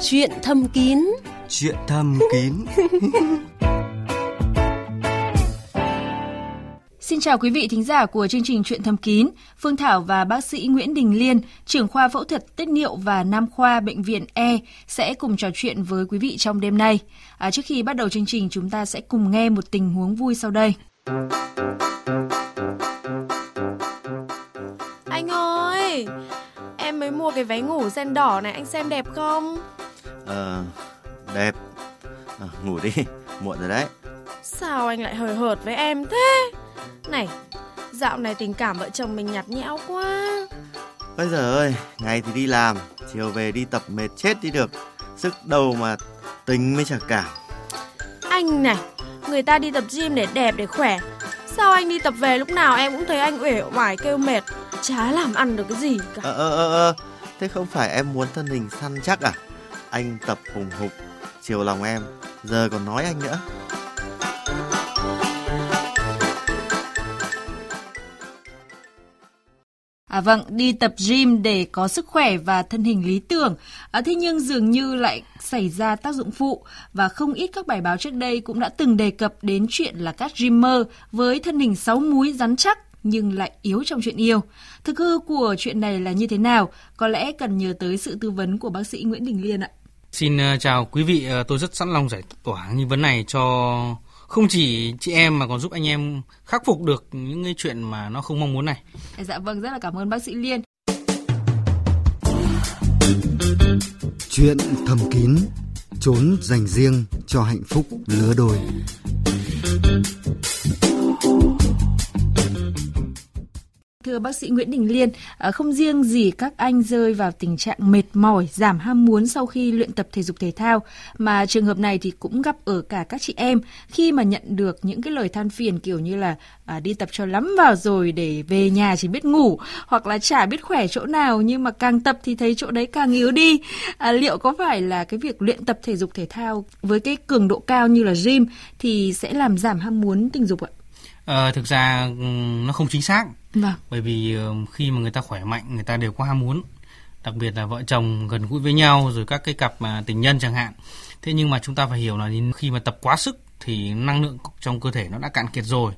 Chuyện thầm kín Chuyện thầm kín Xin chào quý vị thính giả của chương trình Chuyện thầm kín. Phương Thảo và bác sĩ Nguyễn Đình Liên, trưởng khoa phẫu thuật tiết niệu và nam khoa bệnh viện E sẽ cùng trò chuyện với quý vị trong đêm nay. À, trước khi bắt đầu chương trình, chúng ta sẽ cùng nghe một tình huống vui sau đây. Anh ơi, em mới mua cái váy ngủ sen đỏ này, anh xem đẹp không? Ờ, đẹp à, Ngủ đi, muộn rồi đấy Sao anh lại hời hợt với em thế? Này, dạo này tình cảm vợ chồng mình nhạt nhẽo quá. Bây giờ ơi, ngày thì đi làm Chiều về đi tập mệt chết đi được Sức đầu mà tính mới chả cảm Anh này, người ta đi tập gym để đẹp để khỏe. Sao anh đi tập về lúc nào em cũng thấy anh uể oải kêu mệt, chả làm ăn được cái gì cả. Ờ, ờ, ờ, ờ Thế không phải em muốn thân hình săn chắc à anh tập hùng hục Chiều lòng em Giờ còn nói anh nữa À vâng, đi tập gym để có sức khỏe và thân hình lý tưởng. À, thế nhưng dường như lại xảy ra tác dụng phụ và không ít các bài báo trước đây cũng đã từng đề cập đến chuyện là các gymer với thân hình sáu múi rắn chắc nhưng lại yếu trong chuyện yêu. Thực hư của chuyện này là như thế nào? Có lẽ cần nhờ tới sự tư vấn của bác sĩ Nguyễn Đình Liên ạ. Xin uh, chào quý vị, uh, tôi rất sẵn lòng giải tỏa nghi vấn này cho không chỉ chị em mà còn giúp anh em khắc phục được những cái chuyện mà nó không mong muốn này. Dạ vâng, rất là cảm ơn bác sĩ Liên. Chuyện thầm kín, trốn dành riêng cho hạnh phúc lứa đôi. Thưa bác sĩ Nguyễn Đình Liên, à, không riêng gì các anh rơi vào tình trạng mệt mỏi, giảm ham muốn sau khi luyện tập thể dục thể thao, mà trường hợp này thì cũng gặp ở cả các chị em khi mà nhận được những cái lời than phiền kiểu như là à, đi tập cho lắm vào rồi để về nhà chỉ biết ngủ, hoặc là chả biết khỏe chỗ nào nhưng mà càng tập thì thấy chỗ đấy càng yếu đi. À, liệu có phải là cái việc luyện tập thể dục thể thao với cái cường độ cao như là gym thì sẽ làm giảm ham muốn tình dục ạ? Ờ, thực ra ừ, nó không chính xác Vâng. bởi vì ờ, khi mà người ta khỏe mạnh người ta đều có ham muốn đặc biệt là vợ chồng gần gũi với nhau rồi các cái cặp mà tình nhân chẳng hạn. Thế nhưng mà chúng ta phải hiểu là khi mà tập quá sức thì năng lượng trong cơ thể nó đã cạn kiệt rồi.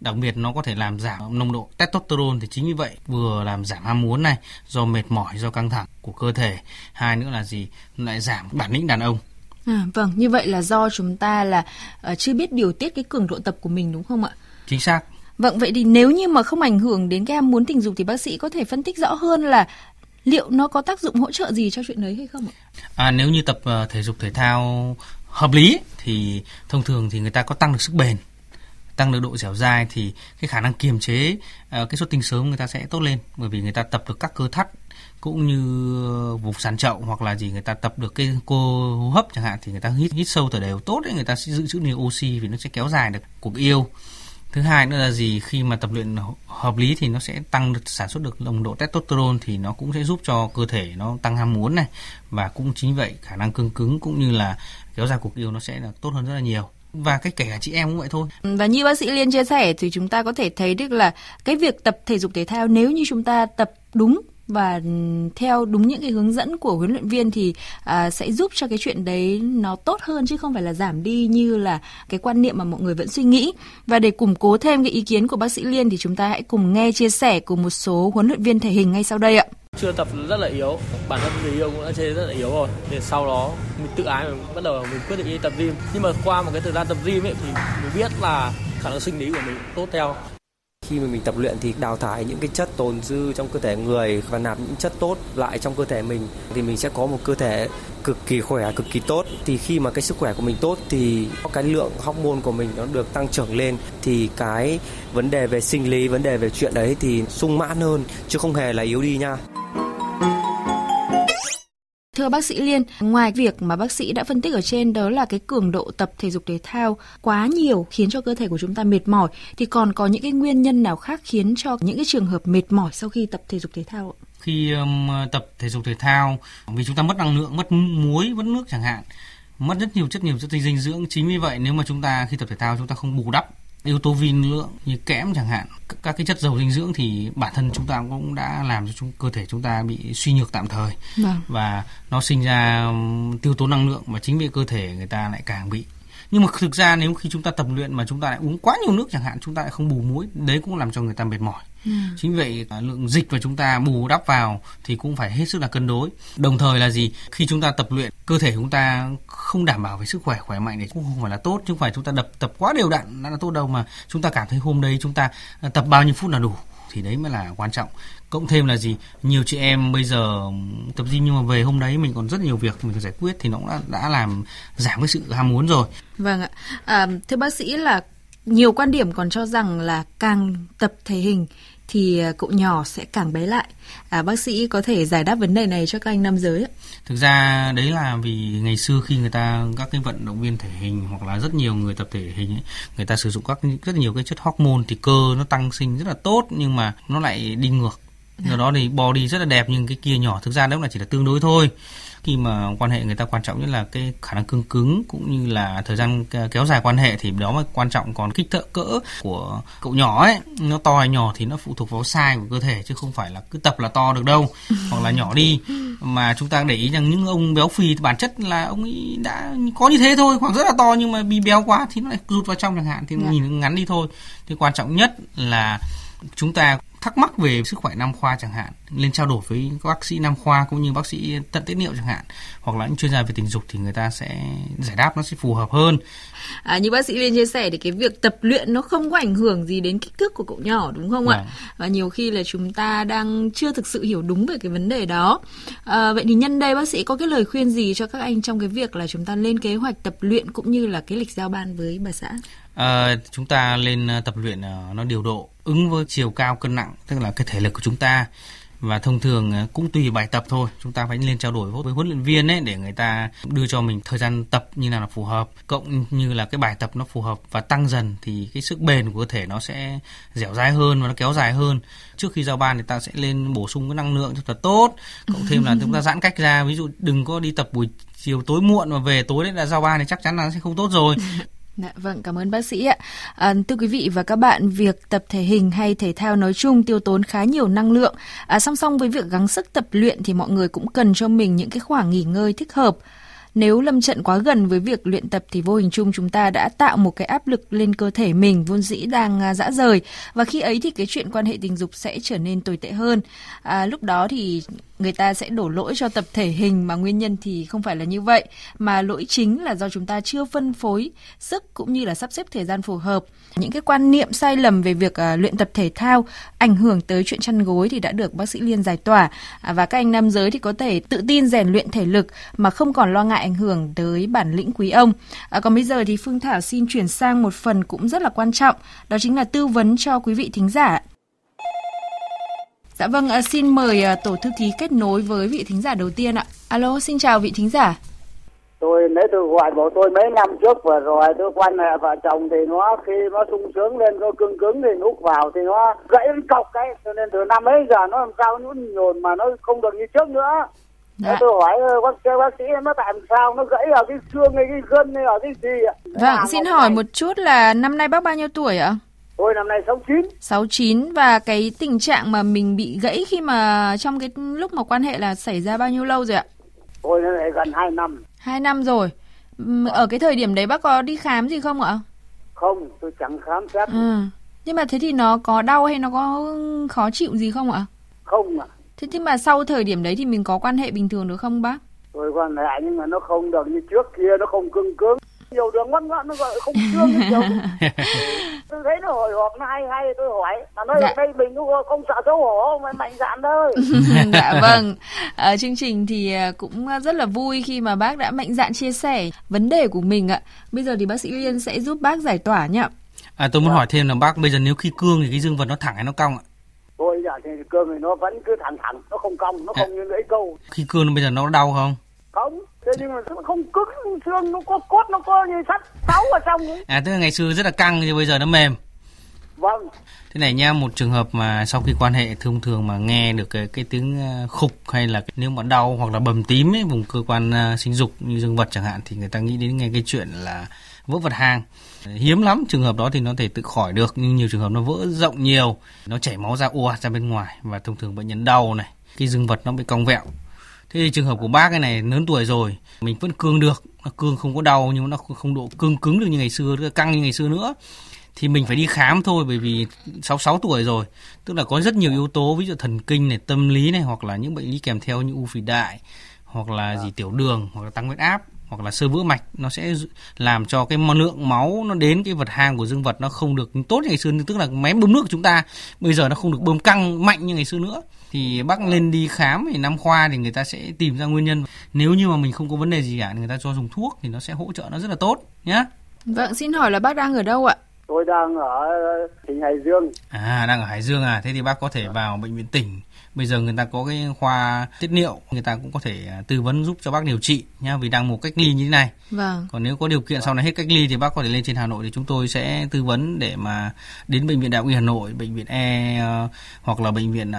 Đặc biệt nó có thể làm giảm nồng độ testosterone thì chính vì vậy vừa làm giảm ham muốn này do mệt mỏi do căng thẳng của cơ thể. Hai nữa là gì? Lại giảm bản lĩnh đàn ông. À, vâng, như vậy là do chúng ta là uh, chưa biết điều tiết cái cường độ tập của mình đúng không ạ? chính xác Vâng, vậy thì nếu như mà không ảnh hưởng đến cái ham muốn tình dục thì bác sĩ có thể phân tích rõ hơn là liệu nó có tác dụng hỗ trợ gì cho chuyện đấy hay không ạ? À, nếu như tập ờ, thể dục thể thao hợp lý thì thông thường thì người ta có tăng được sức bền tăng được độ dẻo dai thì cái khả năng kiềm chế ờ, cái xuất tinh sớm người ta sẽ tốt lên. Bởi vì người ta tập được các cơ thắt cũng như vùng sàn chậu hoặc là gì người ta tập được cái cô hô hấp chẳng hạn thì người ta hít hít sâu thở đều tốt đấy. Người ta sẽ giữ trữ nhiều oxy vì nó sẽ kéo dài được cuộc yêu thứ hai nữa là gì? Khi mà tập luyện hợp lý thì nó sẽ tăng được, sản xuất được nồng độ testosterone thì nó cũng sẽ giúp cho cơ thể nó tăng ham muốn này. Và cũng chính vậy, khả năng cương cứng cũng như là kéo dài cuộc yêu nó sẽ là tốt hơn rất là nhiều. Và cái kể cả chị em cũng vậy thôi. Và như bác sĩ Liên chia sẻ thì chúng ta có thể thấy được là cái việc tập thể dục thể thao nếu như chúng ta tập đúng và theo đúng những cái hướng dẫn của huấn luyện viên thì à, sẽ giúp cho cái chuyện đấy nó tốt hơn chứ không phải là giảm đi như là cái quan niệm mà mọi người vẫn suy nghĩ. Và để củng cố thêm cái ý kiến của bác sĩ Liên thì chúng ta hãy cùng nghe chia sẻ của một số huấn luyện viên thể hình ngay sau đây ạ. chưa tập rất là yếu bản thân người yêu cũng đã chơi rất là yếu rồi thì sau đó mình tự ái mình bắt đầu mình quyết định đi tập gym. Nhưng mà qua một cái thời gian tập gym ấy thì mình biết là khả năng sinh lý của mình tốt theo khi mà mình tập luyện thì đào thải những cái chất tồn dư trong cơ thể người và nạp những chất tốt lại trong cơ thể mình thì mình sẽ có một cơ thể cực kỳ khỏe, cực kỳ tốt. Thì khi mà cái sức khỏe của mình tốt thì cái lượng hormone của mình nó được tăng trưởng lên. Thì cái vấn đề về sinh lý, vấn đề về chuyện đấy thì sung mãn hơn, chứ không hề là yếu đi nha. Thưa bác sĩ Liên, ngoài việc mà bác sĩ đã phân tích ở trên đó là cái cường độ tập thể dục thể thao quá nhiều khiến cho cơ thể của chúng ta mệt mỏi thì còn có những cái nguyên nhân nào khác khiến cho những cái trường hợp mệt mỏi sau khi tập thể dục thể thao ạ? khi um, tập thể dục thể thao vì chúng ta mất năng lượng mất muối mất nước chẳng hạn mất rất nhiều chất nhiều chất dinh dưỡng chính vì vậy nếu mà chúng ta khi tập thể thao chúng ta không bù đắp yếu tố vi lượng như kẽm chẳng hạn các cái chất dầu dinh dưỡng thì bản thân chúng ta cũng đã làm cho chúng, cơ thể chúng ta bị suy nhược tạm thời. Vâng. và nó sinh ra tiêu tố năng lượng mà chính vì cơ thể người ta lại càng bị. Nhưng mà thực ra nếu khi chúng ta tập luyện mà chúng ta lại uống quá nhiều nước chẳng hạn chúng ta lại không bù muối đấy cũng làm cho người ta mệt mỏi chính vậy lượng dịch mà chúng ta bù đắp vào thì cũng phải hết sức là cân đối. Đồng thời là gì? Khi chúng ta tập luyện cơ thể chúng ta không đảm bảo về sức khỏe khỏe mạnh thì cũng không phải là tốt. Chứ không phải chúng ta đập tập quá đều đặn đã là tốt đâu mà chúng ta cảm thấy hôm đấy chúng ta à, tập bao nhiêu phút là đủ thì đấy mới là quan trọng. Cộng thêm là gì? Nhiều chị em bây giờ tập gym nhưng mà về hôm đấy mình còn rất nhiều việc mình phải giải quyết thì nó cũng đã, đã làm giảm cái sự ham muốn rồi. Vâng ạ. À, thưa bác sĩ là nhiều quan điểm còn cho rằng là càng tập thể hình thì à, cậu nhỏ sẽ càng bé lại. À, bác sĩ có thể giải đáp vấn đề này cho các anh nam giới ạ. thực ra đấy là vì ngày xưa khi người ta các cái vận động viên thể hình hoặc là rất nhiều người tập thể hình ấy, người ta sử dụng các rất nhiều cái chất hormone thì cơ nó tăng sinh rất là tốt nhưng mà nó lại đi ngược do đó thì body rất là đẹp nhưng cái kia nhỏ thực ra đó là chỉ là tương đối thôi khi mà quan hệ người ta quan trọng nhất là cái khả năng cương cứng cũng như là thời gian kéo dài quan hệ thì đó mới quan trọng. Còn kích thước cỡ của cậu nhỏ ấy nó to hay nhỏ thì nó phụ thuộc vào size của cơ thể chứ không phải là cứ tập là to được đâu hoặc là nhỏ đi. Mà chúng ta để ý rằng những ông béo phì bản chất là ông ấy đã có như thế thôi hoặc rất là to nhưng mà bị béo quá thì nó lại rụt vào trong chẳng hạn thì Dạ. nhìn nó ngắn đi thôi. Thì quan trọng nhất là chúng ta thắc mắc về sức khỏe nam khoa chẳng hạn lên trao đổi với các bác sĩ nam khoa cũng như bác sĩ tận tiết niệu chẳng hạn hoặc là những chuyên gia về tình dục thì người ta sẽ giải đáp nó sẽ phù hợp hơn À, như bác sĩ Liên chia sẻ thì cái việc tập luyện nó không có ảnh hưởng gì đến kích thước của cậu nhỏ đúng không ạ? Vâng. Và nhiều khi là chúng ta đang chưa thực sự hiểu đúng về cái vấn đề đó. À, vậy thì nhân đây bác sĩ có cái lời khuyên gì cho các anh trong cái việc là chúng ta lên kế hoạch tập luyện cũng như là cái lịch giao ban với bà xã? À, chúng ta lên ờ, tập luyện ờ, nó điều độ ứng với chiều cao cân nặng tức là cái thể lực của chúng ta. Và thông thường cũng tùy bài tập thôi. Chúng ta phải lên trao đổi với huấn luyện viên ấy để người ta đưa cho mình thời gian tập như nào là phù hợp. Cộng như là cái bài tập nó phù hợp và tăng dần thì cái sức bền của cơ thể nó sẽ dẻo dai hơn và nó kéo dài hơn. Trước khi giao ban thì ta sẽ lên bổ sung cái năng lượng cho thật tốt. Cộng thêm là chúng ta giãn cách ra. Ví dụ đừng có đi tập buổi chiều tối muộn mà về tối đấy là giao ban thì chắc chắn là nó sẽ không tốt rồi. Dạ, vâng, cảm ơn bác sĩ ạ. À, thưa quý vị và các bạn, việc tập thể hình hay thể thao nói chung tiêu tốn khá nhiều năng lượng. À, song song với việc gắng sức tập luyện thì mọi người cũng cần cho mình những cái khoảng nghỉ ngơi thích hợp. Nếu lâm trận quá gần với việc luyện tập thì vô hình chung chúng ta đã tạo một cái áp lực lên cơ thể mình vốn dĩ đang à, dã rời và khi ấy thì cái chuyện quan hệ tình dục sẽ trở nên tồi tệ hơn. À, lúc đó thì người ta sẽ đổ lỗi cho tập thể hình mà nguyên nhân thì không phải là như vậy mà lỗi chính là do chúng ta chưa phân phối sức cũng như là sắp xếp thời gian phù hợp. Những cái quan niệm sai lầm về việc à, luyện tập thể thao ảnh hưởng tới chuyện chăn gối thì đã được bác sĩ Liên giải tỏa à, và các anh nam giới thì có thể tự tin rèn luyện thể lực mà không còn lo ngại ảnh hưởng tới bản lĩnh quý ông. À, còn bây giờ thì Phương Thảo xin chuyển sang một phần cũng rất là quan trọng, đó chính là tư vấn cho quý vị thính giả. Dạ vâng, à, xin mời à, tổ thư ký kết nối với vị thính giả đầu tiên ạ. Alo, xin chào vị thính giả. tôi nếu tôi gọi bộ tôi mấy năm trước vừa rồi tôi quan hệ vợ chồng thì nó khi nó sung sướng lên nó cứng cứng thì nút vào thì nó gãy cọc cái cho nên từ năm ấy giờ nó làm sao nó nhồn mà nó không được như trước nữa Dạ. Tôi hỏi ờ, bác sĩ bác sĩ nó tại sao nó gãy ở cái xương hay cái gân hay ở cái gì ạ Vâng, xin hỏi một chút là năm nay bác bao nhiêu tuổi ạ? Tôi năm nay 69 69 và cái tình trạng mà mình bị gãy khi mà trong cái lúc mà quan hệ là xảy ra bao nhiêu lâu rồi ạ? tôi lại gần 2 năm Hai năm rồi. Ở cái thời điểm đấy bác có đi khám gì không ạ? không tôi chẳng khám xét Ừ. Nhưng mà thế thì nó có đau hay nó có khó chịu gì không ạ? không à Thế thì mà sau thời điểm đấy thì mình có quan hệ bình thường được không bác? tôi quan hệ nhưng mà nó không được như trước kia nó không cứng cứng nhiều đường ngoắt ngoắt nó gọi không xương như kiểu tôi thấy nó hồi hộp nó hay hay tôi hỏi mà nói Dạ. ở đây mình cũng không sợ xấu hổ mà mạnh dạn thôi dạ vâng. Ở chương trình thì à, cũng rất là vui khi mà bác đã mạnh dạn chia sẻ vấn đề của mình ạ. Bây giờ thì bác sĩ Liên sẽ giúp bác giải tỏa nhá. à, tôi muốn hỏi thêm là bác bây giờ nếu khi cương thì cái dương vật nó thẳng hay nó cong ạ tôi giờ thì cương thì nó vẫn cứ thẳng thẳng nó không cong nó không như lưỡi câu khi cương bây giờ nó đau không không thế nhưng mà nó không cứng xương nó có cốt nó có như sắt sáu ở trong ấy. À tức là ngày xưa rất là căng thì bây giờ nó mềm. Vâng. Thế này nha, một trường hợp mà sau khi quan hệ thông thường mà nghe được cái, cái tiếng ờ, khục hay là nếu mà đau hoặc là bầm tím ấy, vùng cơ quan ờ, sinh dục như dương vật chẳng hạn thì người ta nghĩ đến nghe cái chuyện là vỡ vật hang. Hiếm lắm trường hợp đó thì nó thể tự khỏi được nhưng nhiều trường hợp nó vỡ rộng nhiều nó chảy máu ra ùa ra bên ngoài. Và thông thường bệnh nhân đau này cái dương vật nó bị cong vẹo thế thì trường hợp của bác cái này lớn tuổi rồi, mình vẫn cương được, nó cương không có đau nhưng nó không độ cương cứng được như ngày xưa căng như ngày xưa nữa. Thì mình phải đi khám thôi bởi vì 66 tuổi rồi, tức là có rất nhiều yếu tố, ví dụ thần kinh này, tâm lý này, hoặc là những bệnh lý kèm theo như u phì đại, hoặc là gì, tiểu đường, hoặc là tăng huyết áp hoặc là sơ vữa mạch nó sẽ làm cho cái lượng máu nó đến cái vật hang của dương vật nó không được tốt như ngày xưa tức là máy bơm nước của chúng ta bây giờ nó không được bơm căng mạnh như ngày xưa nữa thì bác lên đi khám thì năm khoa thì người ta sẽ tìm ra nguyên nhân nếu như mà mình không có vấn đề gì cả người ta cho dùng thuốc thì nó sẽ hỗ trợ nó rất là tốt nhé Vâng, xin hỏi là bác đang ở đâu ạ? Tôi đang ở tỉnh Hải Dương. À, đang ở Hải Dương à? Thế thì bác có thể vào bệnh viện tỉnh bây giờ người ta có cái khoa tiết niệu người ta cũng có thể à, tư vấn giúp cho bác điều trị nhá vì đang một cách ly như thế này vâng. còn nếu có điều kiện sau này hết cách ly thì bác có thể lên trên Hà Nội thì chúng tôi sẽ tư vấn để mà đến bệnh viện Đại học y Hà Nội bệnh viện E uh, hoặc là bệnh viện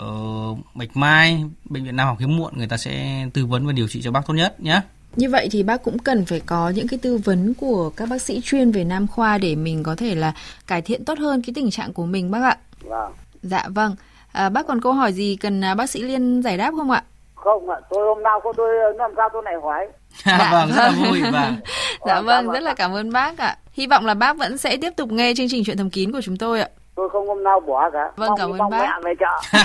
uh, Bạch Mai bệnh viện Nam học hiếm muộn người ta sẽ tư vấn và điều trị cho bác tốt nhất nhé như vậy thì bác cũng cần phải có những cái tư vấn của các bác sĩ chuyên về nam khoa để mình có thể là cải thiện tốt hơn cái tình trạng của mình bác ạ. Vâng. Dạ vâng. À, bác còn câu hỏi gì cần à, bác sĩ Liên giải đáp không ạ? Không ạ, tôi hôm nào có tôi làm sao tôi lại hỏi. dạ, vâng, rất là vui vâng. dạ vâng, rất là cảm ơn bác ạ. Hy vọng là bác vẫn sẽ tiếp tục nghe chương trình chuyện thầm kín của chúng tôi ạ. Tôi không hôm nào bỏ cả. Vâng, mong, cảm ơn bác. Mẹ về chợ.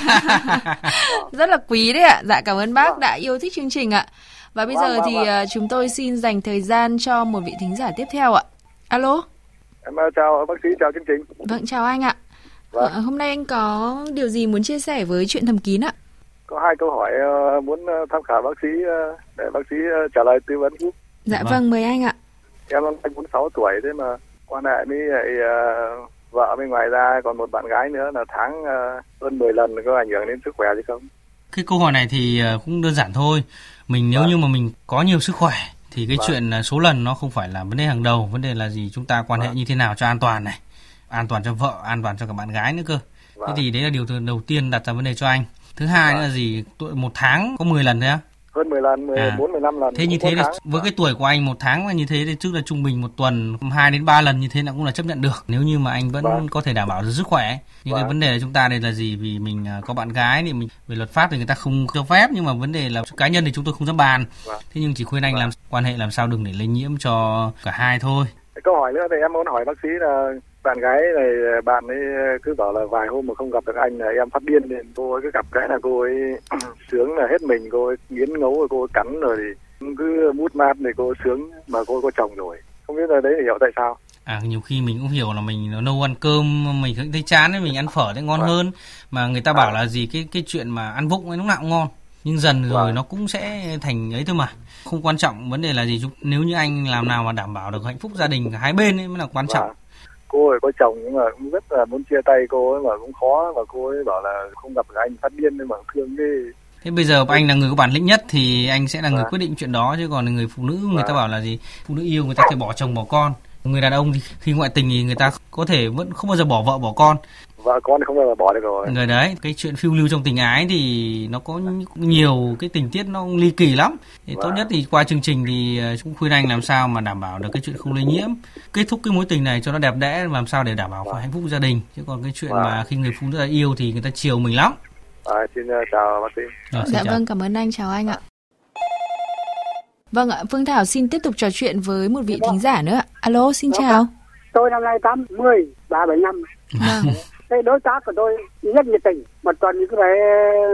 rất là quý đấy ạ. Dạ cảm ơn bác đã yêu thích chương trình ạ. Và bây giờ thì uh, chúng tôi xin dành thời gian cho một vị thính giả tiếp theo ạ. Alo. Em chào bác sĩ, chào chương trình. Vâng, chào anh ạ. Vâng. Hôm nay anh có điều gì muốn chia sẻ với chuyện thầm kín ạ? Có hai câu hỏi uh, muốn tham khảo bác sĩ uh, để bác sĩ uh, trả lời tư vấn giúp. Dạ vâng. vâng, mời anh ạ. Em năm anh 46 tuổi thế mà quan hệ với lại, uh, vợ bên ngoài ra còn một bạn gái nữa là tháng uh, hơn 10 lần có ảnh hưởng đến sức khỏe gì không? Cái câu hỏi này thì cũng đơn giản thôi. Mình nếu vâng. như mà mình có nhiều sức khỏe thì cái vâng. chuyện số lần nó không phải là vấn đề hàng đầu, vấn đề là gì chúng ta quan hệ vâng. như thế nào cho an toàn này an toàn cho vợ an toàn cho cả bạn gái nữa cơ vâng. thế thì đấy là điều đầu tiên đặt ra vấn đề cho anh thứ hai vâng. là gì một tháng có 10 lần thôi á hơn 10 lần, 14, à. 15 lần. Thế như thế là với cái tuổi của anh một tháng mà như thế thì trước là trung bình một tuần 2 đến 3 lần như thế là cũng là chấp nhận được. Nếu như mà anh vẫn vâng. có thể đảm bảo được sức khỏe. Nhưng vâng. cái vấn đề là chúng ta đây là gì? Vì mình à, có bạn gái thì mình về luật pháp thì người ta không cho phép nhưng mà vấn đề là cá nhân thì chúng tôi không dám bàn. Vâng. Thế nhưng chỉ khuyên anh vâng. làm quan hệ làm sao đừng để lây nhiễm cho cả hai thôi. Câu hỏi nữa thì em muốn hỏi bác sĩ là bạn gái này bạn ấy cứ bảo là vài hôm mà không gặp được anh là em phát điên nên cô ấy cứ gặp cái là cô ấy sướng là hết mình cô ấy nghiến ngấu rồi cô ấy cắn rồi thì cứ mút mát thì cô ấy sướng mà cô ấy có chồng rồi không biết là đấy hiểu tại sao à nhiều khi mình cũng hiểu là mình nấu ăn cơm mình thấy chán ấy mình ăn phở thấy ngon à. hơn mà người ta bảo à. là gì cái cái chuyện mà ăn vụng ấy lúc nào cũng ngon nhưng dần rồi vâng. nó cũng sẽ thành ấy thôi mà không quan trọng vấn đề là gì nếu như anh làm nào mà đảm bảo được hạnh phúc gia đình cả hai bên ấy mới là quan trọng vâng cô ấy có chồng nhưng mà cũng rất là muốn chia tay cô ấy mà cũng khó và cô ấy bảo là không gặp được anh phát điên nên mà thương cái Thế bây giờ anh là người có bản lĩnh nhất thì anh sẽ là người à. quyết định chuyện đó chứ còn người phụ nữ người à. ta bảo là gì? Phụ nữ yêu người ta phải bỏ chồng bỏ con. Người đàn ông thì khi ngoại tình thì người ta có thể vẫn không bao giờ bỏ vợ bỏ con. Vợ con thì không bao giờ bỏ được rồi. Người đấy cái chuyện phiêu lưu trong tình ái thì nó có nhiều cái tình tiết nó ly kỳ lắm. Thì tốt vâng. nhất thì qua chương trình thì ờ, chúng khuyên anh làm sao mà đảm bảo được cái chuyện không lây nhiễm kết thúc cái mối tình này cho nó đẹp đẽ làm sao để đảm bảo phải hạnh phúc gia đình. Chứ còn cái chuyện mà khi người phụ nữ yêu thì người ta chiều mình lắm. À, xin uh, chào bác sĩ. Rồi, dạ chào. vâng cảm ơn anh. Chào anh ạ Vâng ạ, Phương Thảo xin tiếp tục trò chuyện với một vị thính giả nữa. Alo, xin chào. Tôi năm nay 80, 375. Vâng cái đối tác của tôi rất nhiệt tình một tuần cứ phải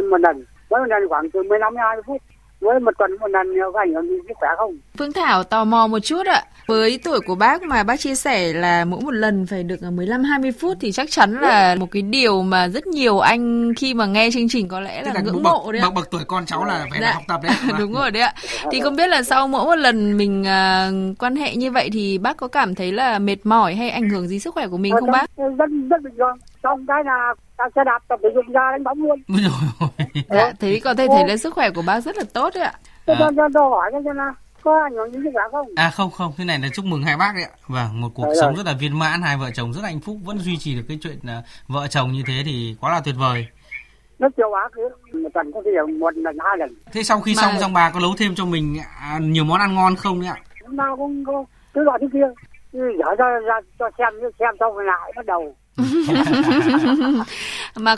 một lần mỗi lần khoảng từ 15 đến 20 phút với một tuần một lần có ảnh hưởng gì sức khỏe không Phương Thảo tò mò một chút ạ với tuổi của bác mà bác chia sẻ là mỗi một lần phải được 15 20 phút thì chắc chắn là một cái điều mà rất nhiều anh khi mà nghe chương trình có lẽ là, là ngưỡng mộ đấy ạ. Bậc, bậc tuổi con cháu là phải dạ. học tập đấy. Đúng rồi đấy ạ. Thì không biết là sau mỗi một lần mình uh, quan hệ như vậy thì bác có cảm thấy là mệt mỏi hay ảnh hưởng gì sức khỏe của mình không bác? Rất rất bình thường. Xong cái là ta sẽ đạp tập thể dục ra đánh bóng luôn. dạ, thế có thể thấy là sức khỏe của bác rất là tốt đấy ạ. Tôi à. cho tôi hỏi cái xem nào có ảnh hưởng gì sức khỏe không? À không không, thế này là chúc mừng hai bác đấy ạ. Vâng, một cuộc Đấy sống rồi. rất là viên mãn, hai vợ chồng rất hạnh phúc, vẫn duy trì được cái chuyện uh, vợ chồng như thế thì quá là tuyệt vời. Nước châu Á cứ một tuần có khi một lần hai lần. Thế sau khi Mà... xong xong bà có nấu thêm cho mình à, nhiều món ăn ngon không đấy ạ? Nào cũng có thứ loại thứ kia dở ra, ra cho xem xem xong rồi lại bắt đầu. Mà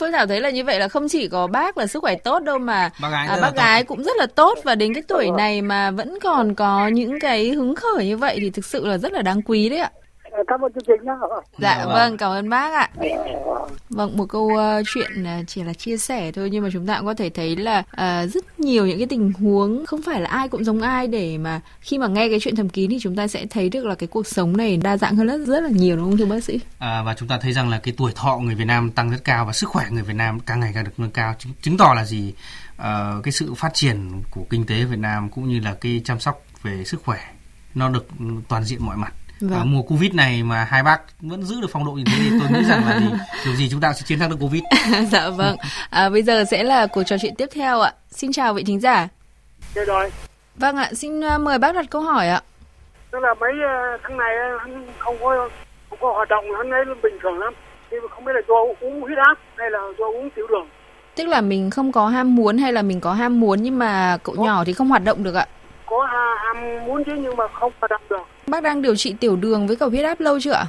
Phương Thảo thấy là như vậy là không chỉ có bác là sức khỏe tốt đâu mà bác gái, à, bác gái cũng rất là tốt và đến cái tuổi này mà vẫn còn có những cái hứng khởi như vậy thì thực sự là rất là đáng quý đấy ạ. Cảm ơn chương trình nhá. Dạ, dạ vâng, cảm ơn bác ạ. Vâng, một câu uh, chuyện uh, chỉ là chia sẻ thôi nhưng mà chúng ta cũng có thể thấy là uh, rất nhiều những cái tình huống không phải là ai cũng giống ai để mà khi mà nghe cái chuyện thầm kín thì chúng ta sẽ thấy được là cái cuộc sống này đa dạng hơn rất rất là nhiều đúng không thưa bác sĩ? À, và chúng ta thấy rằng là cái tuổi thọ người Việt Nam tăng rất cao và sức khỏe người Việt Nam càng ngày càng được nâng cao chứng, chứng tỏ là gì? Uh, cái sự phát triển của kinh tế Việt Nam cũng như là cái chăm sóc về sức khỏe nó được toàn diện mọi mặt Vâng. À, mùa Covid này mà hai bác vẫn giữ được phong độ như thế thì tôi nghĩ rằng là gì, điều gì chúng ta sẽ chiến thắng được Covid. dạ vâng. À, bây giờ sẽ là cuộc trò chuyện tiếp theo ạ. Xin chào vị thính giả. Được rồi. Vâng ạ, xin à, mời bác đặt câu hỏi ạ. Tức là mấy à, tháng này hắn không có không có hoạt động, hắn ấy bình thường lắm. thì không biết là do uống huyết áp hay là do uống tiểu đường. Tức là mình không có ham muốn hay là mình có ham muốn nhưng mà cậu có. nhỏ thì không hoạt động được ạ? Có ham muốn chứ nhưng mà không hoạt động được Bác đang điều trị tiểu đường với cầu huyết áp lâu chưa ạ?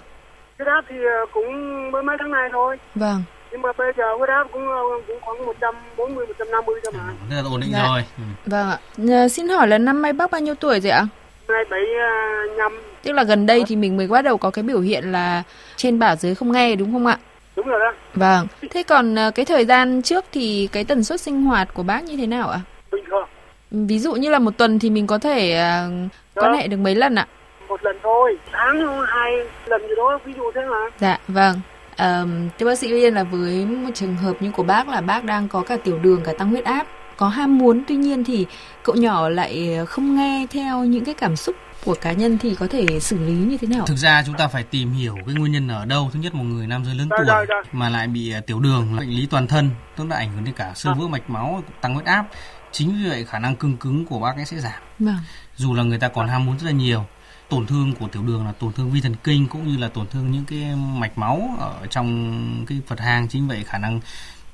Huyết áp thì ờ, cũng mới mấy tháng này thôi. Vâng. Nhưng mà bây giờ huyết áp cũng cũng khoảng 140 150 thôi mà. Rất là ổn định dạ. rồi. Ừ. Vâng ạ. À, xin hỏi là năm nay bác bao nhiêu tuổi rồi ạ? Nay 75. Tức là gần đây thì mình mới bắt đầu có cái biểu hiện là trên bảo dưới không nghe đúng không ạ? Đúng rồi đó. Vâng. Thế còn cái thời gian trước thì cái tần suất sinh hoạt của bác như thế nào ạ? Bình thường. Ví dụ như là một tuần thì mình có thể uh, quan hệ được mấy lần ạ? một lần thôi tháng hai lần gì đó ví dụ thế mà dạ vâng à, thưa bác sĩ Liên là với một trường hợp như của bác là bác đang có cả tiểu đường cả tăng huyết áp có ham muốn tuy nhiên thì cậu nhỏ lại không nghe theo những cái cảm xúc của cá nhân thì có thể xử lý như thế nào? Thực ra chúng ta phải tìm hiểu cái nguyên nhân ở đâu. Thứ nhất một người nam giới lớn tuổi mà lại bị à, tiểu đường, bệnh lý toàn thân, tức là ảnh hưởng đến cả xơ à. vữa mạch máu, tăng huyết áp. Chính vì vậy khả năng cương cứng của bác ấy sẽ giảm. Vâng. Dù là người ta còn ham muốn rất là nhiều tổn thương của tiểu đường là tổn thương vi thần kinh cũng như là tổn thương những cái mạch máu ở trong cái Phật hang chính vậy khả năng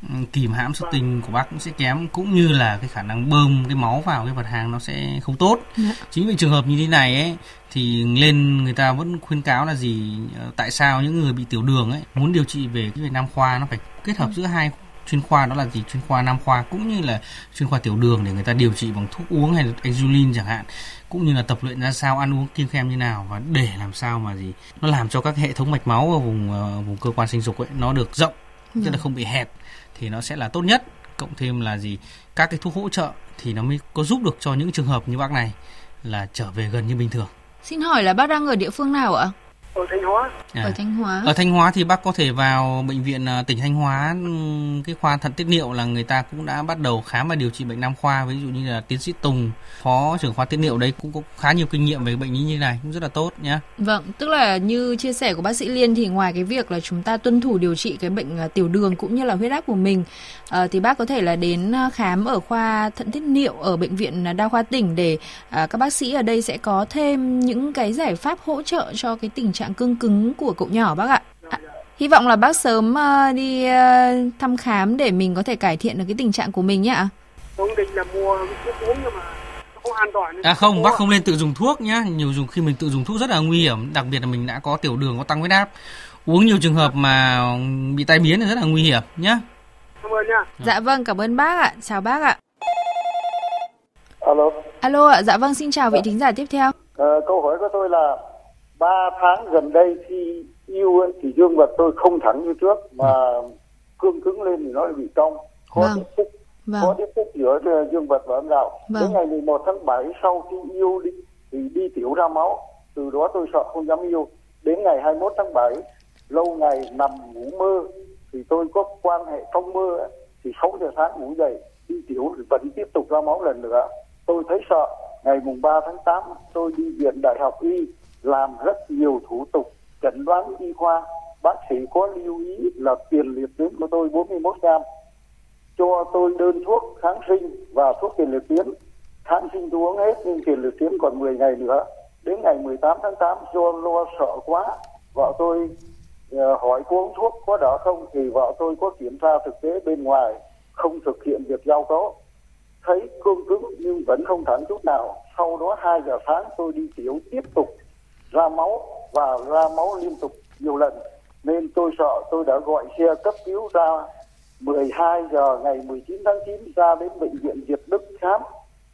ừ, kìm hãm xuất tinh của bác cũng sẽ kém cũng như là cái khả năng bơm cái máu vào cái vật hàng nó sẽ không tốt dạ. chính vì trường hợp như thế này ấy thì lên người ta vẫn khuyên cáo là gì ờ, tại sao những người bị tiểu đường ấy muốn điều trị về cái về nam khoa nó phải kết hợp giữa hai chuyên khoa đó là gì chuyên khoa nam khoa cũng như là chuyên khoa tiểu đường để người ta điều trị bằng thuốc uống hay là insulin chẳng hạn cũng như là tập luyện ra sao ăn uống kiêng khem như nào và để làm sao mà gì nó làm cho các hệ thống mạch máu ở vùng uh, vùng cơ quan sinh dục ấy nó được rộng tức là không bị hẹp thì nó sẽ là tốt nhất cộng thêm là gì các cái thuốc hỗ trợ thì nó mới có giúp được cho những trường hợp như bác này là trở về gần như bình thường. Xin hỏi là bác đang ở địa phương nào ạ? Ở Thanh Hóa. À. Ở Thanh Hóa. Ở Thanh Hóa thì bác có thể vào bệnh viện à, tỉnh Thanh Hóa cái khoa thận tiết niệu là người ta cũng đã bắt đầu khám và điều trị bệnh nam khoa ví dụ như là tiến sĩ Tùng, phó trưởng khoa tiết niệu đấy cũng có khá nhiều kinh nghiệm về bệnh lý như này cũng rất là tốt nhé. Vâng, tức là như chia sẻ của bác sĩ Liên thì ngoài cái việc là chúng ta tuân thủ điều trị cái bệnh à, tiểu đường cũng như là huyết áp của mình à, thì bác có thể là đến à, khám ở khoa thận tiết niệu ở bệnh viện đa khoa tỉnh để các bác sĩ ở đây sẽ có thêm những cái giải pháp hỗ trợ cho cái tình trạng cương cứng của cậu nhỏ bác ạ. À, hy vọng là bác sớm uh, đi uh, thăm khám để mình có thể cải thiện được cái tình trạng của mình nhé ạ. Tôi định là mua thuốc uống nhưng mà không an toàn. À không, bác không nên tự dùng thuốc nhá. Nhiều dùng khi mình tự dùng thuốc rất là nguy hiểm, đặc biệt là mình đã có tiểu đường, có tăng huyết áp. Uống nhiều trường hợp mà bị tai biến thì rất là nguy hiểm nhá. Cảm ơn nha. Dạ vâng, cảm ơn bác ạ. Chào bác ạ. Alo. Alo ạ, dạ vâng xin chào vị thính giả tiếp theo. Ờ, câu hỏi của tôi là ba tháng gần đây khi yêu thì dương vật tôi không thẳng như trước mà cương cứng lên thì nó bị cong có vâng. tiếp xúc vâng. có tiếp xúc giữa dương vật và âm đạo vâng. đến ngày 11 tháng 7 sau khi yêu đi thì đi tiểu ra máu từ đó tôi sợ không dám yêu đến ngày 21 tháng 7 lâu ngày nằm ngủ mơ thì tôi có quan hệ trong mơ thì 6 giờ sáng ngủ dậy đi tiểu thì vẫn tiếp tục ra máu lần nữa tôi thấy sợ ngày mùng 3 tháng 8 tôi đi viện đại học y làm rất nhiều thủ tục, chẩn đoán, y khoa. Bác sĩ có lưu ý là tiền liệt tuyến của tôi 41 gram cho tôi đơn thuốc kháng sinh và thuốc tiền liệt tuyến. Kháng sinh tôi uống hết, nhưng tiền liệt tuyến còn 10 ngày nữa. Đến ngày 18 tháng 8 do lo sợ quá, vợ tôi ờ, hỏi có uống thuốc có đỡ không thì vợ tôi có kiểm tra thực tế bên ngoài, không thực hiện việc giao cấu. Thấy cương cứng nhưng vẫn không thẳng chút nào. Sau đó 2 giờ sáng tôi đi tiểu tiếp tục ra máu và ra máu liên tục nhiều lần. Nên tôi sợ tôi đã gọi xe cấp cứu ra 12 giờ ngày 19 tháng 9 ra đến bệnh viện Việt Đức khám.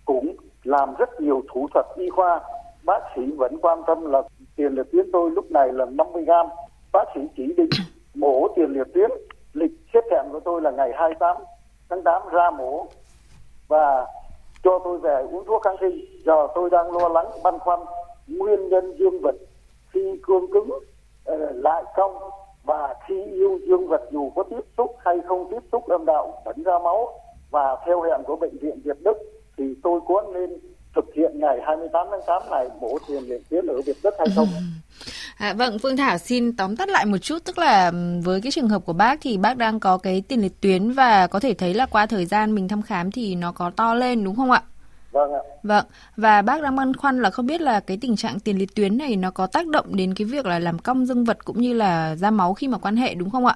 Cũng làm rất nhiều thủ thuật y khoa. Bác sĩ vẫn quan tâm là tiền liệt tuyến tôi lúc này là 50 gram bác sĩ chỉ định mổ tiền liệt tuyến, lịch xếp hẹn của tôi là ngày 28 tháng 8 ra mổ và cho tôi về uống thuốc kháng sinh. Giờ tôi đang lo lắng băn khoăn nguyên nhân dương vật khi cương cứng uh, lại cong và khi yêu dương vật dù có tiếp xúc hay không tiếp xúc âm đạo vẫn ra máu và theo hẹn của bệnh viện Việt Đức thì tôi có nên thực hiện ngày 28 tháng 8 này mổ tiền liệt tuyến ở Việt Đức hay không? À, vâng, Phương Thảo xin tóm tắt lại một chút, tức là với cái trường hợp của bác thì bác đang có cái tiền liệt tuyến và có thể thấy là qua thời gian mình thăm khám thì nó có to lên đúng không ạ? Vâng ạ. Vâng, và bác đang băn khoăn là không biết là cái tình trạng tiền liệt tuyến này nó có tác động đến cái việc là làm cong dương vật cũng như là ra máu khi mà quan hệ đúng không ạ?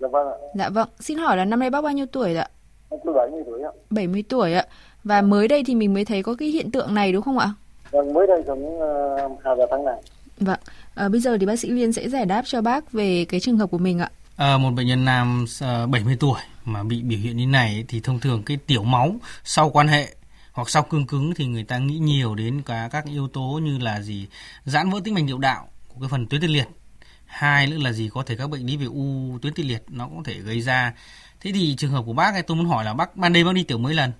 Dạ vâng ạ. Dạ vâng, xin hỏi là năm nay bác bao nhiêu tuổi ạ? Tôi 70 tuổi ạ. 70 tuổi ạ. Và mới đây thì mình mới thấy có cái hiện tượng này đúng không ạ? Vâng, mới đây cũng uh, hai ba tháng này. Vâng, à, bây giờ thì bác sĩ Liên sẽ giải đáp cho bác về cái trường hợp của mình ạ. À, một bệnh nhân nam uh, 70 tuổi mà bị biểu hiện như này thì thông thường cái tiểu máu sau quan hệ hoặc sau cương cứng thì người ta nghĩ nhiều đến cả các yếu tố như là gì? Giãn vỡ tĩnh mạch niệu đạo của cái phần tuyến tiền liệt. Hai nữa là gì? Có thể các bệnh lý về u tuyến tiền liệt nó có thể gây ra. Thế thì trường hợp của bác ấy tôi muốn hỏi là bác ban đêm bác đi tiểu mấy lần?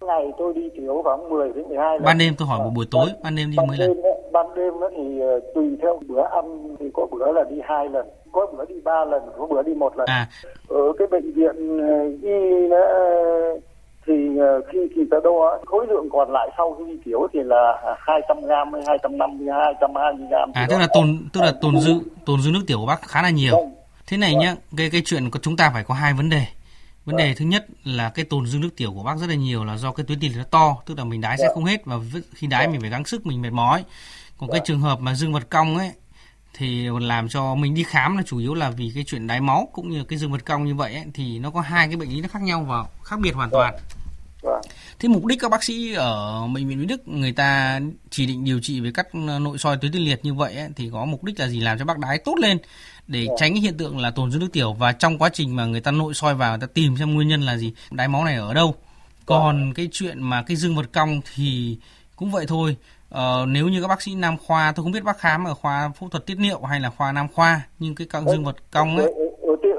Ngày tôi đi tiểu khoảng 10 đến 12 lần. ban đêm tôi hỏi một buổi tối ban đêm đi ban mấy đêm lần ban đêm thì uh, tùy theo bữa ăn thì có bữa là đi hai lần có bữa đi ba lần có bữa đi một lần. À. Ở cái bệnh viện uh, y uh, thì uh, khi khi ta đo khối lượng còn lại sau khi đi tiểu thì là 200 gram hay 250 220 gram à tức là tồn tức là tồn dư tồn dư nước tiểu của bác khá là nhiều. Vâng. thế này nhá cái cái chuyện của chúng ta phải có hai vấn đề. Vấn đề thứ nhất là cái tồn dư nước tiểu của bác rất là nhiều là do cái tuyến tiền nó to tức là mình đái sẽ không hết và khi đái mình phải gắng sức mình mệt mỏi. Còn cái trường hợp mà dương vật cong ấy thì làm cho mình đi khám là chủ yếu là vì cái chuyện đái máu cũng như cái dương vật cong như vậy ấy, thì nó có hai cái bệnh lý nó khác nhau và khác biệt hoàn toàn Vâng. Thế mục đích các bác sĩ ở bệnh viện Mỹ Đức người ta chỉ định điều trị với cắt nội soi tuyến tiền liệt như vậy ấy, thì có mục đích là gì? Làm cho bác đái tốt lên để tránh cái hiện tượng là tồn dư nước tiểu. Và trong quá trình mà người ta nội soi vào người ta tìm xem nguyên nhân là gì đái máu này ở đâu. Còn cái chuyện mà cái dương vật cong thì cũng vậy thôi. Ờ, nếu như các bác sĩ nam khoa tôi không biết bác khám ở khoa phẫu thuật tiết niệu hay là khoa nam khoa nhưng cái cong dương vật cong ấy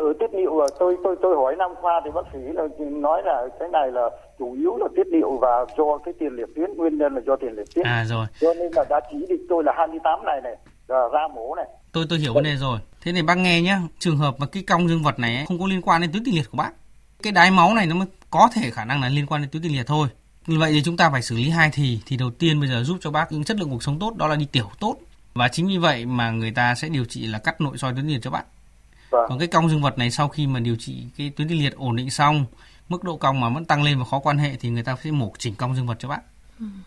ở, tiết- niệu à, tôi tôi tôi hỏi năm khoa thì bác sĩ là nói là cái này là chủ yếu là tiết niệu và do cái tiền liệt tuyến nguyên nhân là do tiền liệt tuyến. À rồi. Cho nên là đã chỉ định tôi là 28 này này là ra mổ này. Tôi tôi hiểu vấn đề rồi. Thế này bác nghe nhá trường hợp mà cái cong dương vật này không có liên quan đến tuyến tiền liệt của bác cái đái máu này nó mới có thể khả năng là liên quan đến tuyến tiền liệt thôi. Vậy thì chúng ta phải xử lý hai thì thì đầu tiên bây giờ giúp cho bác những chất lượng cuộc sống tốt đó là đi tiểu tốt. Và chính vì vậy mà người ta sẽ điều trị là cắt nội soi tuyến tiền liệt cho bạn Vâng. còn cái cong dương vật này sau khi mà điều trị cái tuyến tiền liệt ổn định xong mức độ cong mà vẫn tăng lên và khó quan hệ thì người ta sẽ mổ chỉnh cong dương vật cho bạn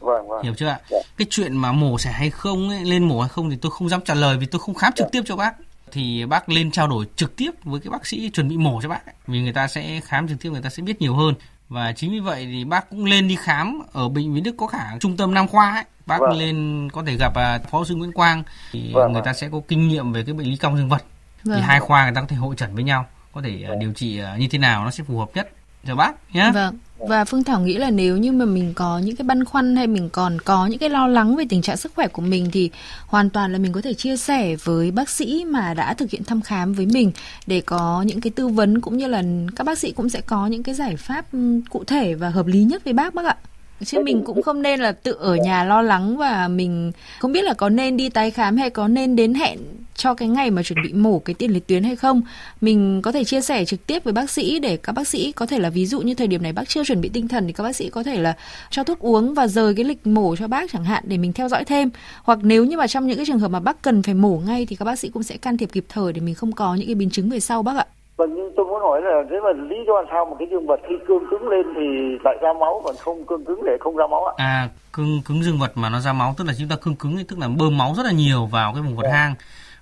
vâng vâng. Hiểu chưa ạ? Dạ. cái chuyện mà mổ xẻ hay không ấy, lên mổ hay không thì tôi không dám trả lời vì tôi không khám trực tiếp cho bác. Thì bác lên trao đổi trực tiếp với cái bác sĩ chuẩn bị mổ cho bác vì người ta sẽ khám trực tiếp người ta sẽ biết nhiều hơn. Và chính vì vậy thì bác cũng lên đi khám ở bệnh viện Đức có cả trung tâm nam khoa ấy. Bác Vâng. lên có thể gặp à, phó sư Nguyễn Quang thì Vâng, người vâng. ta sẽ có kinh nghiệm về cái bệnh lý cong dương vật thì Vâng. hai khoa người ta có thể hội trần với nhau có thể à, điều trị à, như thế nào nó sẽ phù hợp nhất cho bác nhé Vâng. Và Phương Thảo nghĩ là nếu như mà mình có những cái băn khoăn hay mình còn có những cái lo lắng về tình trạng sức khỏe của mình thì hoàn toàn là mình có thể chia sẻ với bác sĩ mà đã thực hiện thăm khám với mình để có những cái tư vấn cũng như là các bác sĩ cũng sẽ có những cái giải pháp ừm, cụ thể và hợp lý nhất với bác bác ạ. Chứ mình cũng không nên là tự ở nhà lo lắng và mình không biết là có nên đi tái khám hay có nên đến hẹn cho cái ngày mà chuẩn bị mổ cái tiền liệt tuyến hay không. Mình có thể chia sẻ trực tiếp với bác sĩ để các bác sĩ có thể là ví dụ như thời điểm này bác chưa chuẩn bị tinh thần thì các bác sĩ có thể là cho thuốc uống và rời cái lịch mổ cho bác chẳng hạn để mình theo dõi thêm. Hoặc nếu như mà trong những cái trường hợp mà bác cần phải mổ ngay thì các bác sĩ cũng sẽ can thiệp kịp thời để mình không có những cái biến chứng về sau bác ạ. Vâng, nhưng tôi muốn hỏi là thế mà lý do sao mà cái dương vật khi cương cứng lên thì lại ra máu còn không cương cứng để không ra máu ạ? À, cứng cứng dương vật mà nó ra máu tức là chúng ta cứng cứng tức là bơm máu rất là nhiều vào cái vùng vật hang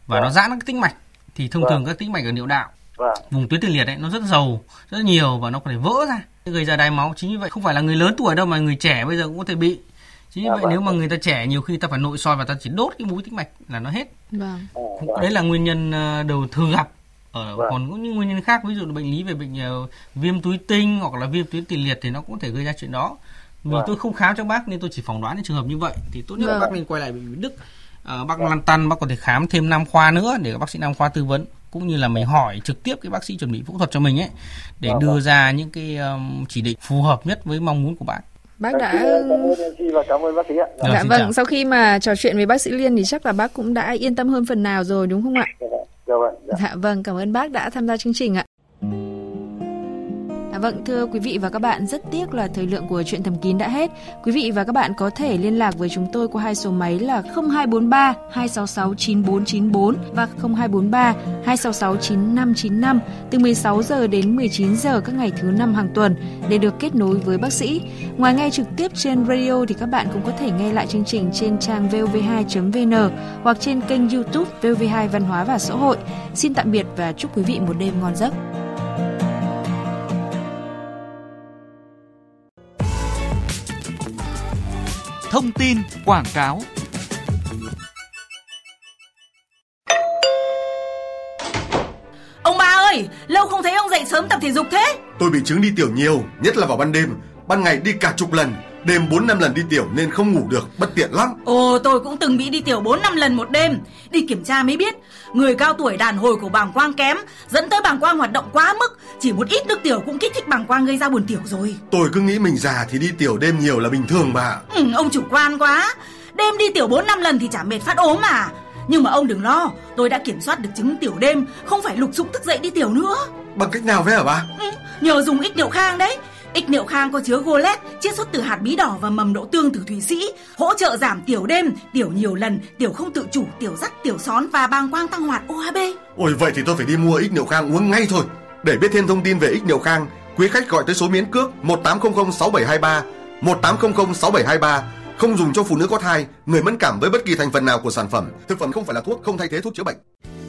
và nó giãn các tĩnh mạch thì thông Vâng. thường các tĩnh mạch ở niệu đạo Vâng, vùng tuyến tiền liệt ấy nó rất giàu rất nhiều và nó có thể vỡ ra gây ra đái máu chính vì vậy không phải là người lớn tuổi đâu mà người trẻ bây giờ cũng có thể bị Chính như À, vậy vâng. nếu mà người ta trẻ nhiều khi ta phải nội soi và ta chỉ đốt cái mũi tĩnh mạch là nó hết. Vâng. Vâng. Đấy là nguyên nhân ờ, đầu thường gặp. Ở Vâng. còn cũng những nguyên nhân khác ví dụ là bệnh lý về bệnh ờ, viêm túi tinh hoặc là viêm tuyến tiền liệt thì nó cũng có thể gây ra chuyện đó. Vì Vâng. tôi không khám cho bác nên tôi chỉ phỏng đoán những trường hợp như vậy thì tốt nhất là Vâng. bác nên quay lại bệnh viện Đức. Ờ, bác lăn tăn bác có thể khám thêm năm khoa nữa để các bác sĩ nam khoa tư vấn cũng như là mình hỏi trực tiếp cái bác sĩ chuẩn bị phẫu thuật cho mình ấy để Vâng, đưa vâng. ra những cái ờm, chỉ định phù hợp nhất với mong muốn của bạn. Bác Vâng, đã xin, ờ, Cảm ơn MC và cảm ơn bác sĩ ạ. Dạ xin vâng, chào. sau khi mà trò chuyện với bác sĩ Liên thì chắc là bác cũng đã yên tâm hơn phần nào rồi đúng không ạ? Dạ vâng. Dạ. Vâng, cảm ơn bác đã tham gia chương trình ạ. À, vâng, thưa quý vị và các bạn, rất tiếc là thời lượng của chuyện thầm kín đã hết. Quý vị và các bạn có thể liên lạc với chúng tôi qua hai số máy là 0243 266 9494 và 0243 266 9595 từ 16 giờ đến 19 giờ các ngày thứ năm hàng tuần để được kết nối với bác sĩ. Ngoài nghe trực tiếp trên radio thì các bạn cũng có thể nghe lại chương trình trên trang vov2.vn hoặc trên kênh YouTube VV2 Văn hóa và Xã hội. Xin tạm biệt và chúc quý vị một đêm ngon giấc. Thông tin quảng cáo Ông ba ơi, lâu không thấy ông dậy sớm tập thể dục thế. Tôi bị chứng đi tiểu nhiều, nhất là vào ban đêm. Ban ngày đi cả chục lần, đêm 4 năm lần đi tiểu nên không ngủ được, bất tiện lắm. Ồ, tôi cũng từng bị đi tiểu 4 năm lần một đêm. Đi kiểm tra mới biết, người cao tuổi đàn hồi của bàng quang kém, dẫn tới bàng quang hoạt động quá mức, chỉ một ít nước tiểu cũng kích thích bàng quang gây ra buồn tiểu rồi. Tôi cứ nghĩ mình già thì đi tiểu đêm nhiều là bình thường mà. Ừ, ông chủ quan quá. Đêm đi tiểu 4 năm lần thì chả mệt phát ốm mà. Nhưng mà ông đừng lo, tôi đã kiểm soát được chứng tiểu đêm, không phải lục sục thức dậy đi tiểu nữa. Bằng cách nào vậy hả bà? Ừ, nhờ dùng ích niệu khang đấy. Ích niệu khang có chứa golet, chiết xuất từ hạt bí đỏ và mầm đậu tương từ Thụy Sĩ, hỗ trợ giảm tiểu đêm, tiểu nhiều lần, tiểu không tự chủ, tiểu dắt, tiểu són và bàng quang tăng hoạt OHB. Ôi vậy thì tôi phải đi mua ích niệu khang uống ngay thôi. Để biết thêm thông tin về ích niệu khang, quý khách gọi tới số miễn cước 1800 6723, 1800 6723. Không dùng cho phụ nữ có thai, người mẫn cảm với bất kỳ thành phần nào của sản phẩm. Thực phẩm không phải là thuốc, không thay thế thuốc chữa bệnh.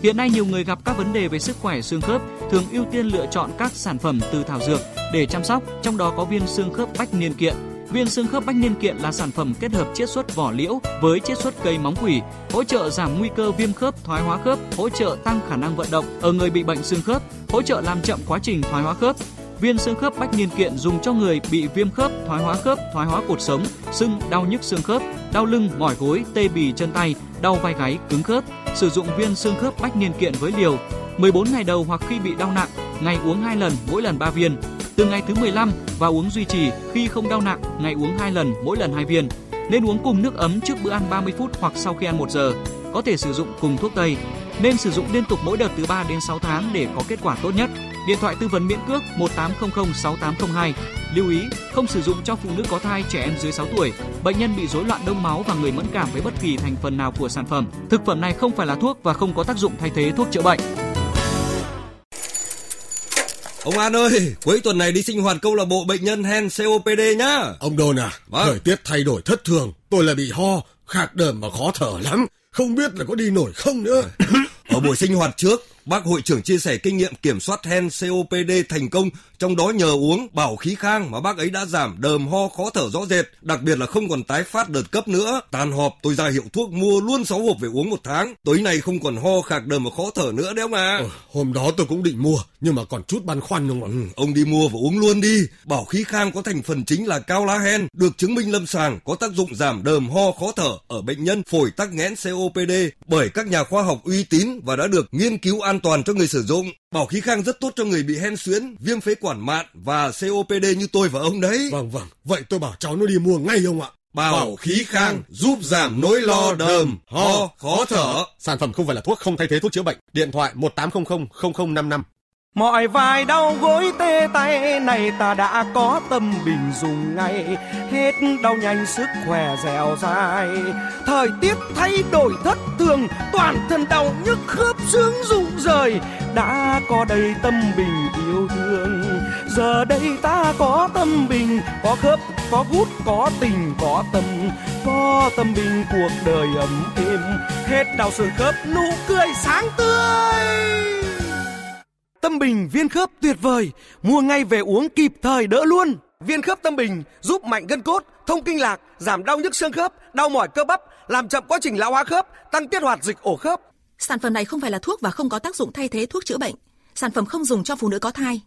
Hiện nay nhiều người gặp các vấn đề về sức khỏe xương khớp, thường ưu tiên lựa chọn các sản phẩm từ thảo dược để chăm sóc, trong đó có viên xương khớp bách niên kiện. Viên xương khớp bách niên kiện là sản phẩm kết hợp chiết xuất vỏ liễu với chiết xuất cây móng quỷ, hỗ trợ giảm nguy cơ viêm khớp, thoái hóa khớp, hỗ trợ tăng khả năng vận động ở người bị bệnh xương khớp, hỗ trợ làm chậm quá trình thoái hóa khớp. Viên xương khớp bách niên kiện dùng cho người bị viêm khớp, thoái hóa khớp, thoái hóa cột sống, sưng, đau nhức xương khớp, đau lưng, mỏi gối, tê bì chân tay, đau vai gáy, cứng khớp. Sử dụng viên xương khớp bách niên kiện với liều 14 ngày đầu hoặc khi bị đau nặng, ngày uống 2 lần, mỗi lần 3 viên. Từ ngày thứ 15 và uống duy trì khi không đau nặng, ngày uống 2 lần, mỗi lần 2 viên. Nên uống cùng nước ấm trước bữa ăn 30 phút hoặc sau khi ăn 1 giờ. Có thể sử dụng cùng thuốc tây. Nên sử dụng liên tục mỗi đợt từ 3 đến 6 tháng để có kết quả tốt nhất. Điện thoại tư vấn miễn cước 1800 6802. Lưu ý, không sử dụng cho phụ nữ có thai, trẻ em dưới 6 tuổi, bệnh nhân bị rối loạn đông máu và người mẫn cảm với bất kỳ thành phần nào của sản phẩm. Thực phẩm này không phải là thuốc và không có tác dụng thay thế thuốc chữa bệnh. Ông An ơi, cuối tuần này đi sinh hoạt câu lạc bộ bệnh nhân hen COPD nhá. Ông Đồn à, Vâng. thời tiết thay đổi thất thường, tôi lại bị ho, khạc đờm và khó thở lắm. Không biết là có đi nổi không nữa. Ở buổi sinh hoạt trước, bác hội trưởng chia sẻ kinh nghiệm kiểm soát hen COPD thành công, trong đó nhờ uống bảo khí khang mà bác ấy đã giảm đờm ho khó thở rõ rệt, đặc biệt là không còn tái phát đợt cấp nữa. Tàn họp tôi ra hiệu thuốc mua luôn 6 hộp về uống một tháng. Tối nay không còn ho khạc đờm và khó thở nữa đấy ông à. Hôm đó tôi cũng định mua, nhưng mà còn chút băn khoăn không ạ? Ừ, ông đi mua và uống luôn đi. Bảo khí khang có thành phần chính là cao lá hen, được chứng minh lâm sàng có tác dụng giảm đờm ho khó thở ở bệnh nhân phổi tắc nghẽn COPD bởi các nhà khoa học uy tín và đã được nghiên cứu an toàn cho người sử dụng. Bảo khí khang rất tốt cho người bị hen suyễn, viêm phế quản mạn và COPD như tôi và ông đấy. Vâng vâng, vậy tôi bảo cháu nó đi mua ngay ông ạ. Bảo khí khang giúp giảm nỗi lo đờm, ho, khó thở. Sản phẩm không phải là thuốc, không thay thế thuốc chữa bệnh. Điện thoại 1800 0055. Mọi vai đau gối tê tay này ta đã có tâm bình dùng ngay. Hết đau nhanh sức khỏe dẻo dai. Thời tiết thay đổi thất thường Toàn thân đau nhức khớp xương rụng rời. Đã có đây tâm bình yêu thương. Giờ đây ta có tâm bình Có khớp, có gút, có tình, có tâm. Có tâm bình cuộc đời ấm êm. Hết đau xương khớp nụ cười sáng tươi. Tâm Bình viên khớp tuyệt vời, mua ngay về uống kịp thời đỡ luôn. Viên khớp tâm bình giúp mạnh gân cốt, thông kinh lạc, giảm đau nhức xương khớp, đau mỏi cơ bắp, làm chậm quá trình lão hóa khớp, tăng tiết hoạt dịch ổ khớp. Sản phẩm này không phải là thuốc và không có tác dụng thay thế thuốc chữa bệnh. Sản phẩm không dùng cho phụ nữ có thai.